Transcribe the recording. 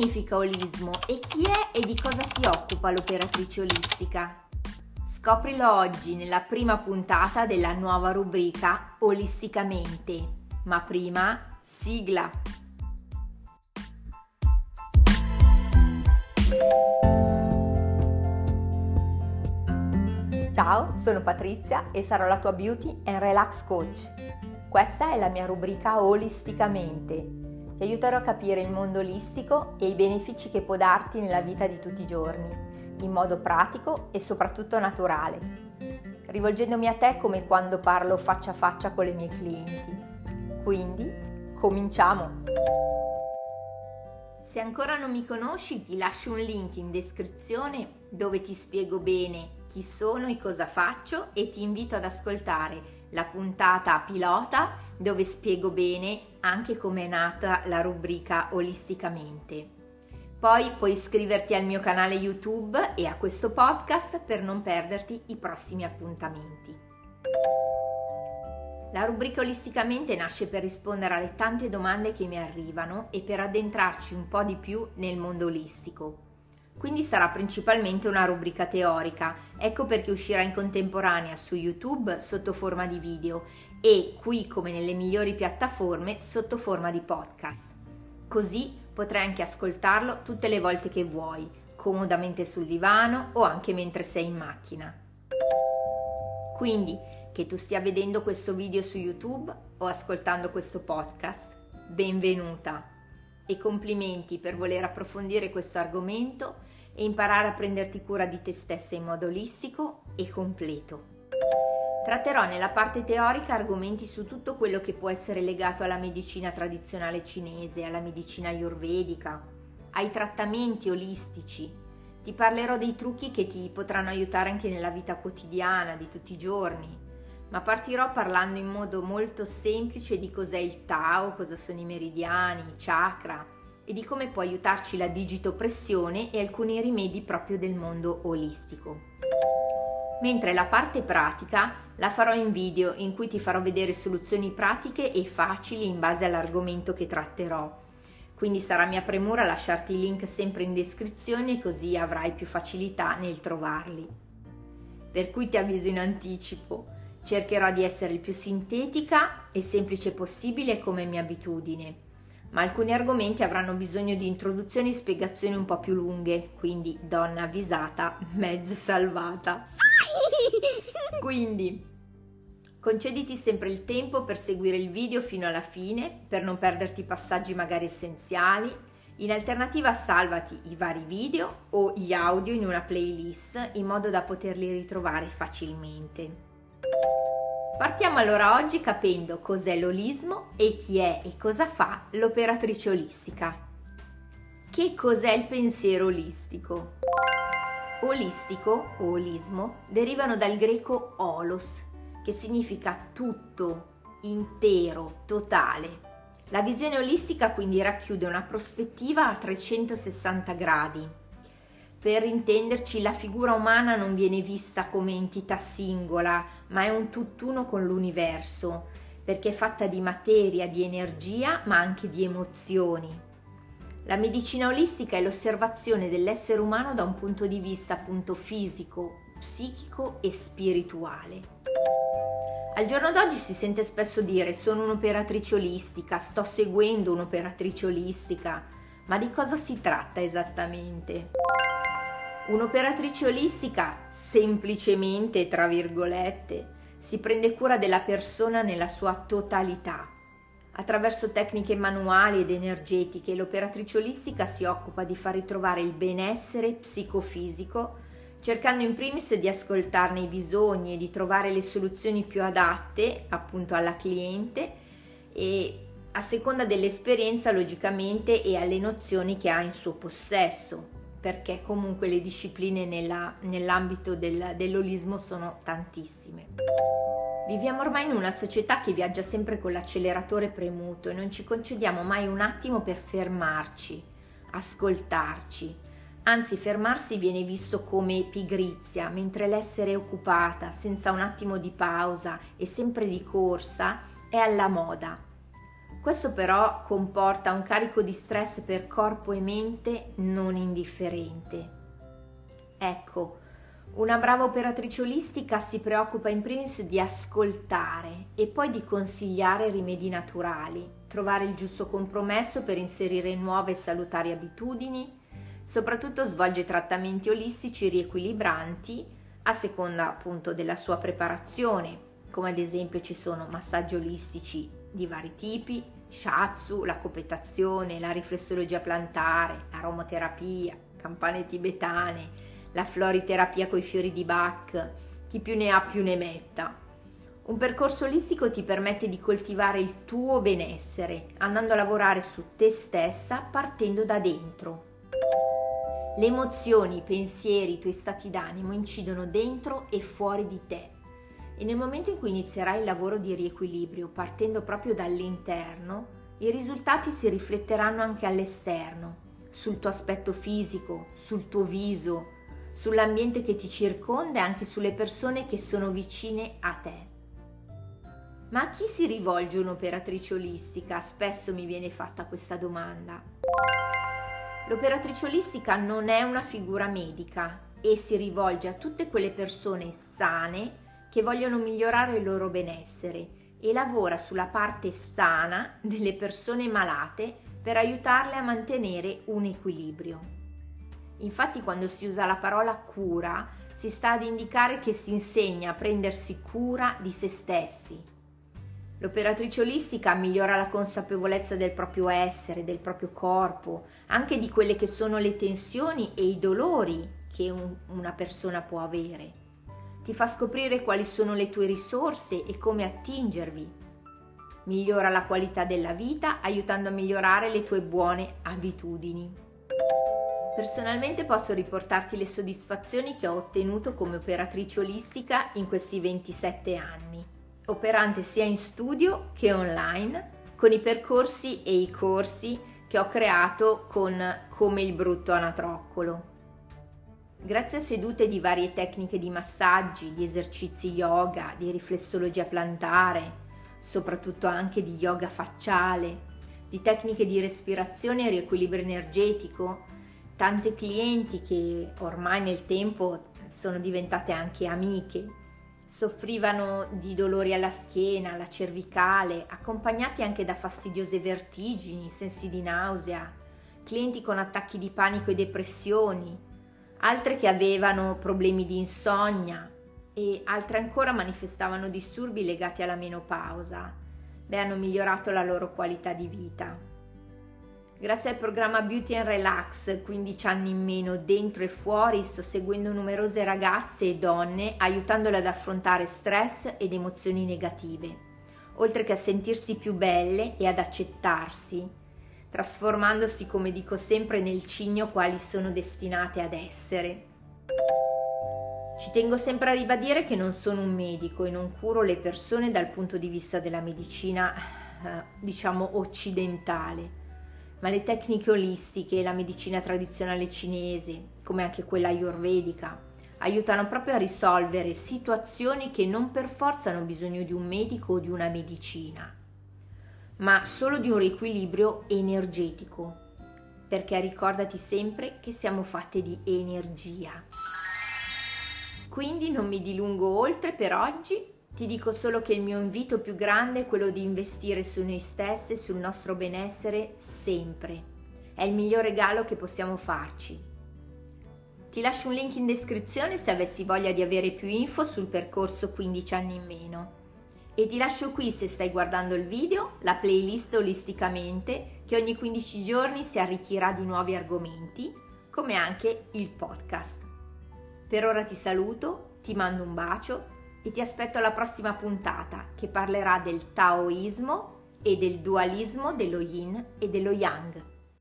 significa olismo e chi è e di cosa si occupa l'operatrice olistica? Scoprilo oggi nella prima puntata della nuova rubrica Olisticamente. Ma prima, sigla! Ciao, sono Patrizia e sarò la tua Beauty and Relax Coach. Questa è la mia rubrica Olisticamente ti aiuterò a capire il mondo olistico e i benefici che può darti nella vita di tutti i giorni, in modo pratico e soprattutto naturale, rivolgendomi a te come quando parlo faccia a faccia con le mie clienti. Quindi, cominciamo! Se ancora non mi conosci ti lascio un link in descrizione dove ti spiego bene chi sono e cosa faccio e ti invito ad ascoltare la puntata pilota dove spiego bene anche come è nata la rubrica Olisticamente. Poi puoi iscriverti al mio canale YouTube e a questo podcast per non perderti i prossimi appuntamenti. La rubrica Olisticamente nasce per rispondere alle tante domande che mi arrivano e per addentrarci un po' di più nel mondo olistico quindi sarà principalmente una rubrica teorica, ecco perché uscirà in contemporanea su YouTube sotto forma di video e qui come nelle migliori piattaforme sotto forma di podcast. Così potrai anche ascoltarlo tutte le volte che vuoi, comodamente sul divano o anche mentre sei in macchina. Quindi, che tu stia vedendo questo video su YouTube o ascoltando questo podcast, benvenuta e complimenti per voler approfondire questo argomento e imparare a prenderti cura di te stessa in modo olistico e completo. Tratterò nella parte teorica argomenti su tutto quello che può essere legato alla medicina tradizionale cinese, alla medicina ayurvedica, ai trattamenti olistici. Ti parlerò dei trucchi che ti potranno aiutare anche nella vita quotidiana di tutti i giorni, ma partirò parlando in modo molto semplice di cos'è il Tao, cosa sono i meridiani, i chakra, e di come può aiutarci la digitopressione e alcuni rimedi proprio del mondo olistico. Mentre la parte pratica la farò in video in cui ti farò vedere soluzioni pratiche e facili in base all'argomento che tratterò. Quindi sarà mia premura lasciarti i link sempre in descrizione così avrai più facilità nel trovarli. Per cui ti avviso in anticipo, cercherò di essere il più sintetica e semplice possibile come mia abitudine ma alcuni argomenti avranno bisogno di introduzioni e spiegazioni un po' più lunghe, quindi donna avvisata, mezzo salvata. Quindi concediti sempre il tempo per seguire il video fino alla fine, per non perderti passaggi magari essenziali. In alternativa salvati i vari video o gli audio in una playlist in modo da poterli ritrovare facilmente. Partiamo allora oggi capendo cos'è l'olismo e chi è e cosa fa l'operatrice olistica. Che cos'è il pensiero olistico? Olistico o olismo derivano dal greco olos, che significa tutto, intero, totale. La visione olistica quindi racchiude una prospettiva a 360 gradi, per intenderci, la figura umana non viene vista come entità singola, ma è un tutt'uno con l'universo, perché è fatta di materia, di energia, ma anche di emozioni. La medicina olistica è l'osservazione dell'essere umano da un punto di vista appunto fisico, psichico e spirituale. Al giorno d'oggi si sente spesso dire sono un'operatrice olistica, sto seguendo un'operatrice olistica, ma di cosa si tratta esattamente? Un'operatrice olistica semplicemente, tra virgolette, si prende cura della persona nella sua totalità. Attraverso tecniche manuali ed energetiche, l'operatrice olistica si occupa di far ritrovare il benessere psicofisico, cercando in primis di ascoltarne i bisogni e di trovare le soluzioni più adatte appunto alla cliente e a seconda dell'esperienza logicamente e alle nozioni che ha in suo possesso perché comunque le discipline nella, nell'ambito del, dell'olismo sono tantissime. Viviamo ormai in una società che viaggia sempre con l'acceleratore premuto e non ci concediamo mai un attimo per fermarci, ascoltarci. Anzi, fermarsi viene visto come pigrizia, mentre l'essere occupata, senza un attimo di pausa e sempre di corsa, è alla moda. Questo però comporta un carico di stress per corpo e mente non indifferente. Ecco, una brava operatrice olistica si preoccupa in primis di ascoltare e poi di consigliare rimedi naturali, trovare il giusto compromesso per inserire nuove salutari abitudini, soprattutto svolge trattamenti olistici riequilibranti a seconda appunto della sua preparazione, come ad esempio ci sono massaggi olistici di vari tipi, shiatsu, la copetazione, la riflessologia plantare, aromaterapia, campane tibetane, la floriterapia coi fiori di Bach, chi più ne ha più ne metta. Un percorso olistico ti permette di coltivare il tuo benessere, andando a lavorare su te stessa partendo da dentro. Le emozioni, i pensieri, i tuoi stati d'animo incidono dentro e fuori di te. E nel momento in cui inizierai il lavoro di riequilibrio partendo proprio dall'interno, i risultati si rifletteranno anche all'esterno, sul tuo aspetto fisico, sul tuo viso, sull'ambiente che ti circonda e anche sulle persone che sono vicine a te. Ma a chi si rivolge un'operatrice olistica? Spesso mi viene fatta questa domanda. L'operatrice olistica non è una figura medica e si rivolge a tutte quelle persone sane che vogliono migliorare il loro benessere e lavora sulla parte sana delle persone malate per aiutarle a mantenere un equilibrio. Infatti quando si usa la parola cura si sta ad indicare che si insegna a prendersi cura di se stessi. L'operatrice olistica migliora la consapevolezza del proprio essere, del proprio corpo, anche di quelle che sono le tensioni e i dolori che un, una persona può avere. Ti fa scoprire quali sono le tue risorse e come attingervi. Migliora la qualità della vita aiutando a migliorare le tue buone abitudini. Personalmente posso riportarti le soddisfazioni che ho ottenuto come operatrice olistica in questi 27 anni, operante sia in studio che online, con i percorsi e i corsi che ho creato con Come il brutto anatroccolo. Grazie a sedute di varie tecniche di massaggi, di esercizi yoga, di riflessologia plantare, soprattutto anche di yoga facciale, di tecniche di respirazione e riequilibrio energetico, tante clienti che ormai nel tempo sono diventate anche amiche. Soffrivano di dolori alla schiena, alla cervicale, accompagnati anche da fastidiose vertigini, sensi di nausea, clienti con attacchi di panico e depressioni, altre che avevano problemi di insonnia e altre ancora manifestavano disturbi legati alla menopausa. Beh, hanno migliorato la loro qualità di vita. Grazie al programma Beauty and Relax, 15 anni in meno dentro e fuori, sto seguendo numerose ragazze e donne aiutandole ad affrontare stress ed emozioni negative, oltre che a sentirsi più belle e ad accettarsi, trasformandosi, come dico sempre, nel cigno quali sono destinate ad essere. Ci tengo sempre a ribadire che non sono un medico e non curo le persone dal punto di vista della medicina, eh, diciamo, occidentale ma le tecniche olistiche e la medicina tradizionale cinese, come anche quella ayurvedica, aiutano proprio a risolvere situazioni che non per forza hanno bisogno di un medico o di una medicina, ma solo di un riequilibrio energetico, perché ricordati sempre che siamo fatte di energia. Quindi non mi dilungo oltre per oggi ti dico solo che il mio invito più grande è quello di investire su noi stessi e sul nostro benessere sempre. È il miglior regalo che possiamo farci. Ti lascio un link in descrizione se avessi voglia di avere più info sul percorso 15 anni in meno. E ti lascio qui se stai guardando il video la playlist olisticamente che ogni 15 giorni si arricchirà di nuovi argomenti, come anche il podcast. Per ora ti saluto, ti mando un bacio e ti aspetto alla prossima puntata che parlerà del taoismo e del dualismo dello yin e dello yang.